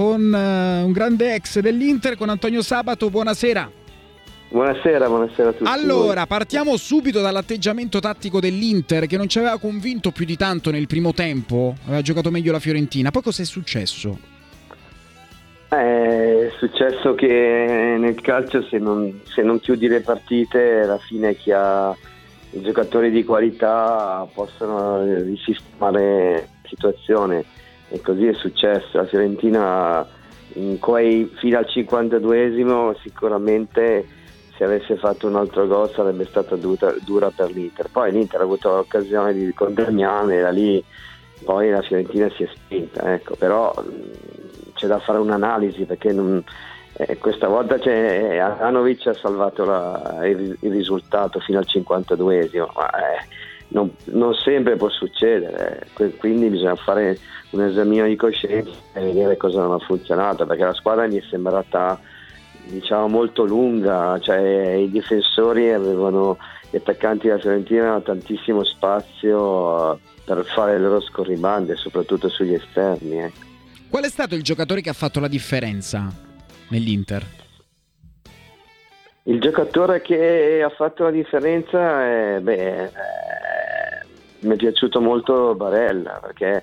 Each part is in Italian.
con uh, un grande ex dell'Inter, con Antonio Sabato. Buonasera. Buonasera, buonasera a tutti. Allora, partiamo subito dall'atteggiamento tattico dell'Inter che non ci aveva convinto più di tanto nel primo tempo, aveva giocato meglio la Fiorentina. Poi cos'è successo? Eh, è successo che nel calcio se non, se non chiudi le partite alla fine chi ha i giocatori di qualità possono risistemare la situazione e così è successo. La Fiorentina in quei, fino al 52esimo sicuramente se avesse fatto un altro gol sarebbe stata dura, dura per l'Inter. Poi l'Inter ha avuto l'occasione di con Damiano e da lì poi la Fiorentina si è spinta, ecco. però c'è da fare un'analisi perché non, eh, questa volta c'è, Anovic ha salvato la, il, il, risultato fino al 52esimo, ma eh, non, non, sempre può succedere, eh. quindi bisogna fare un esamino di coscienza e vedere cosa non ha funzionato, perché la squadra mi è sembrata diciamo molto lunga, cioè i difensori avevano, gli attaccanti della Fiorentina avevano tantissimo spazio per fare le loro scorribande, soprattutto sugli esterni. Ecco. Qual è stato il giocatore che ha fatto la differenza nell'Inter? Il giocatore che ha fatto la differenza è, beh, eh, mi è piaciuto molto Barella perché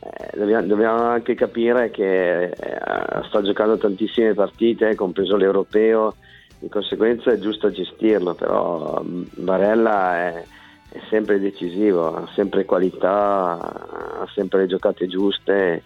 eh, dobbiamo, dobbiamo, anche capire che eh, sta giocando tantissime partite, compreso l'europeo, di conseguenza è giusto gestirlo, però mm, Barella è, è sempre decisivo, ha sempre qualità, ha sempre le giocate giuste,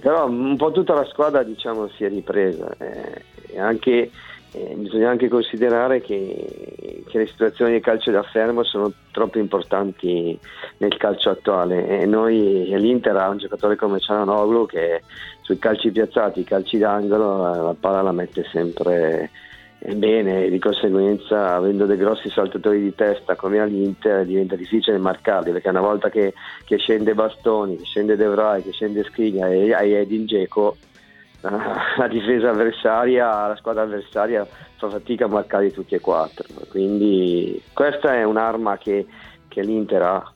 però un po' tutta la squadra diciamo, si è ripresa eh, e anche eh, bisogna anche considerare che, che, le situazioni di calcio da fermo sono troppo importanti nel calcio attuale. E noi l'Inter ha un giocatore come Cianoglu che sui calci piazzati, i calci d'angolo, la palla la mette sempre bene di conseguenza avendo dei grossi saltatori di testa come all'Inter diventa difficile marcarli perché una volta che, che scende Bastoni, che scende De Vrij, che scende Skriniar e hai Edin Dzeko la difesa avversaria, la squadra avversaria fa fatica a marcarli tutti e quattro. Quindi questa è un'arma che, che l'Inter ha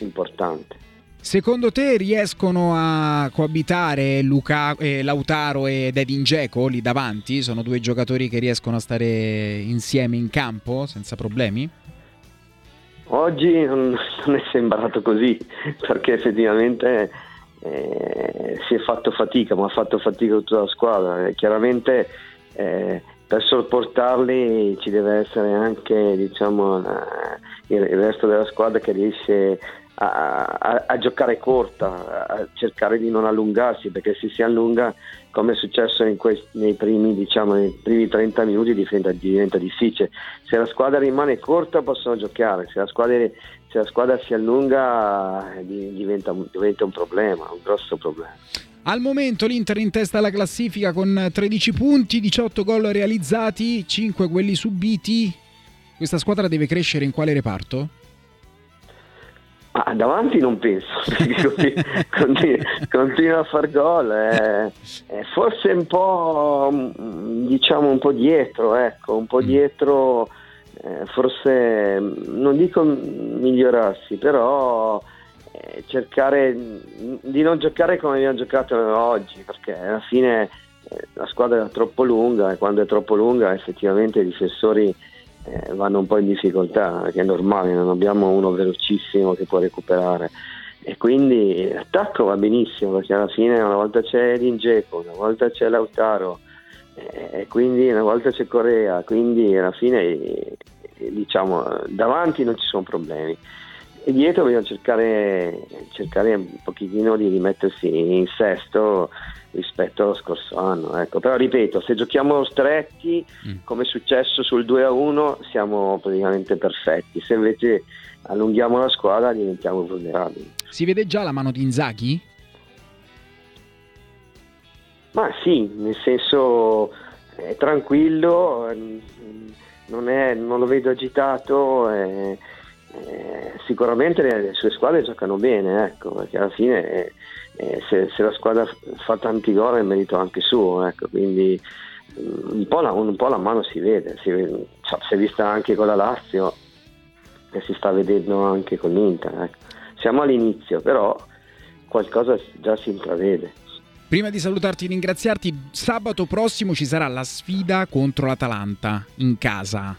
importante. Secondo te riescono a coabitare Luca, eh, Lautaro ed Edin Dzeko lì davanti? Sono due giocatori che riescono a stare insieme in campo senza problemi? Oggi non, non è sembrato così perché effettivamente eh, si è fatto fatica, ma ha fatto fatica tutta la squadra. E chiaramente eh, per sopportarli ci deve essere anche diciamo, il, il, resto della squadra che riesce a, a, a, giocare corta, a cercare di non allungarsi, perché se si allunga, come è successo questi, nei, primi, diciamo, nei, primi, 30 minuti, diventa, diventa, difficile. Se la squadra rimane corta possono giocare, se la squadra, se la squadra si allunga diventa, diventa un problema, un grosso problema. Al momento l'Inter in testa alla classifica con 13 punti, 18 gol realizzati, 5 quelli subiti. Questa squadra deve crescere in quale reparto? Ah, davanti non penso, perché continua, continua, a far gol, eh, eh, forse un po' diciamo un po' dietro, ecco, un po' mm. dietro, eh, forse non dico migliorarsi, però eh, cercare di non giocare come abbiamo giocato oggi, perché alla fine eh, la squadra è troppo lunga e quando è troppo lunga effettivamente i difensori eh, vanno un po' in difficoltà, perché è normale, non abbiamo uno velocissimo che può recuperare. E quindi l'attacco va benissimo, perché alla fine una volta c'è Ringeco, una volta c'è Lautaro, eh, e quindi una volta c'è Corea, quindi alla fine eh, diciamo davanti non ci sono problemi. E dietro bisogna cercare, cercare un pochettino di rimettersi in sesto rispetto allo scorso anno. Ecco. Però ripeto, se giochiamo stretti, mm. come è successo sul 2 a 1, siamo praticamente perfetti. Se invece allunghiamo la squadra diventiamo vulnerabili. Si vede già la mano di Inzaghi? Ma sì, nel senso è tranquillo, mm, non, è, non lo vedo agitato. È, è, sicuramente le, le, sue squadre giocano bene, ecco, perché alla fine eh, eh, se, se, la squadra fa tanti gol è merito anche suo, ecco, quindi mm, un po, la, un po', la, mano si vede, si, cioè, si, è vista anche con la Lazio e si sta vedendo anche con l'Inter. Ecco. Siamo all'inizio, però qualcosa già si intravede. Prima di salutarti e ringraziarti, sabato prossimo ci sarà la sfida contro l'Atalanta in casa.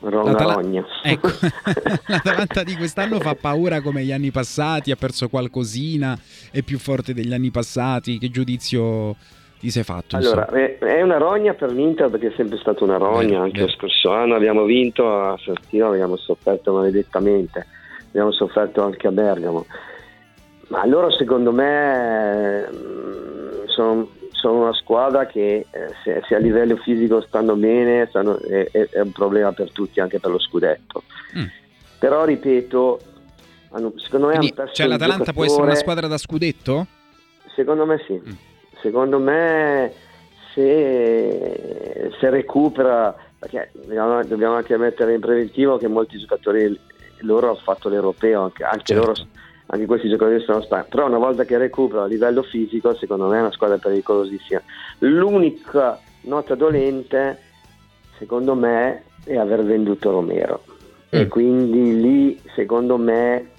Ronda Ecco, l'Atalanta di quest'anno fa paura come gli anni passati, ha perso qualcosina, è più forte degli anni passati. Che giudizio ti sei fatto? Allora, è una rogna per l'Inter perché è sempre stata una rogna, beh, anche lo scorso anno abbiamo vinto a Santino, abbiamo sofferto maledettamente, abbiamo sofferto anche a Bergamo. Ma loro secondo me mm, sono sono una squadra che eh, se, se, a livello fisico stanno bene stanno, è, è, un problema per tutti, anche per lo scudetto. Mm. Però ripeto, hanno, secondo me Quindi, cioè l'Atalanta può essere una squadra da scudetto? Secondo me sì. Mm. Secondo me se, se recupera, perché dobbiamo, dobbiamo, anche mettere in preventivo che molti giocatori loro hanno fatto l'europeo, anche, anche certo. loro anche questi giocatori sono stanchi, però una volta che recupera a livello fisico secondo me è una squadra pericolosissima. L'unica nota dolente secondo me è aver venduto Romero mm. e quindi lì secondo me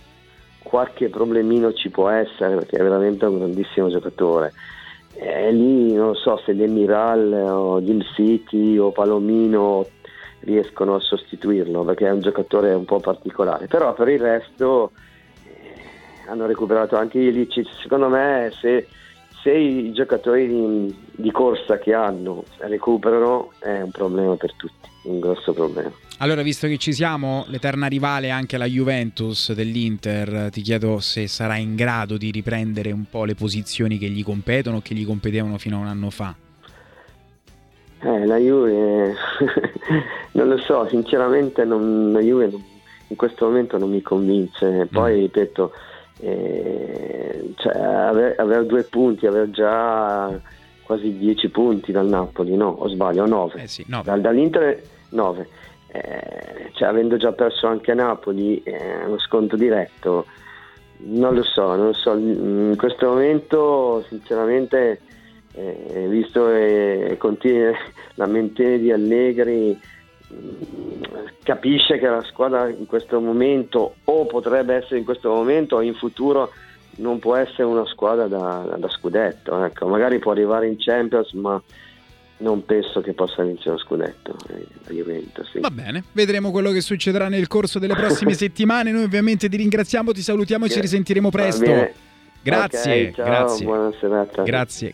qualche problemino ci può essere perché è veramente un grandissimo giocatore. E lì non so se Demiral o Jim City o Palomino riescono a sostituirlo perché è un giocatore un po' particolare, però per il resto hanno recuperato anche Ilicic. Secondo me se, se i giocatori di, di, corsa che hanno recuperano è un problema per tutti, un grosso problema. Allora, visto che ci siamo, l'eterna rivale anche la Juventus dell'Inter, ti chiedo se sarà in grado di riprendere un po' le posizioni che gli competono o che gli competevano fino a un anno fa. Eh, la Juve, non lo so, sinceramente non, la Juve in questo momento non mi convince. Poi, mm. Cioè, avere, avere, due punti, avere già quasi dieci punti dal Napoli, no? O sbaglio, nove. Eh sì, Dal, dall'Inter nove. Eh, cioè, avendo già perso anche a Napoli eh, uno sconto diretto, non lo so, non lo so. In questo momento, sinceramente, eh, visto che continua la mente di Allegri, capisce che la squadra in questo momento o potrebbe essere in questo momento o in futuro non può essere una squadra da, da scudetto ecco. magari può arrivare in Champions ma non penso che possa vincere lo scudetto eh, Juventus, sì. va bene vedremo quello che succederà nel corso delle prossime settimane. Noi ovviamente ti ringraziamo ti salutiamo e ci risentiremo presto. grazie okay, ciao, grazie. buona serata. Grazie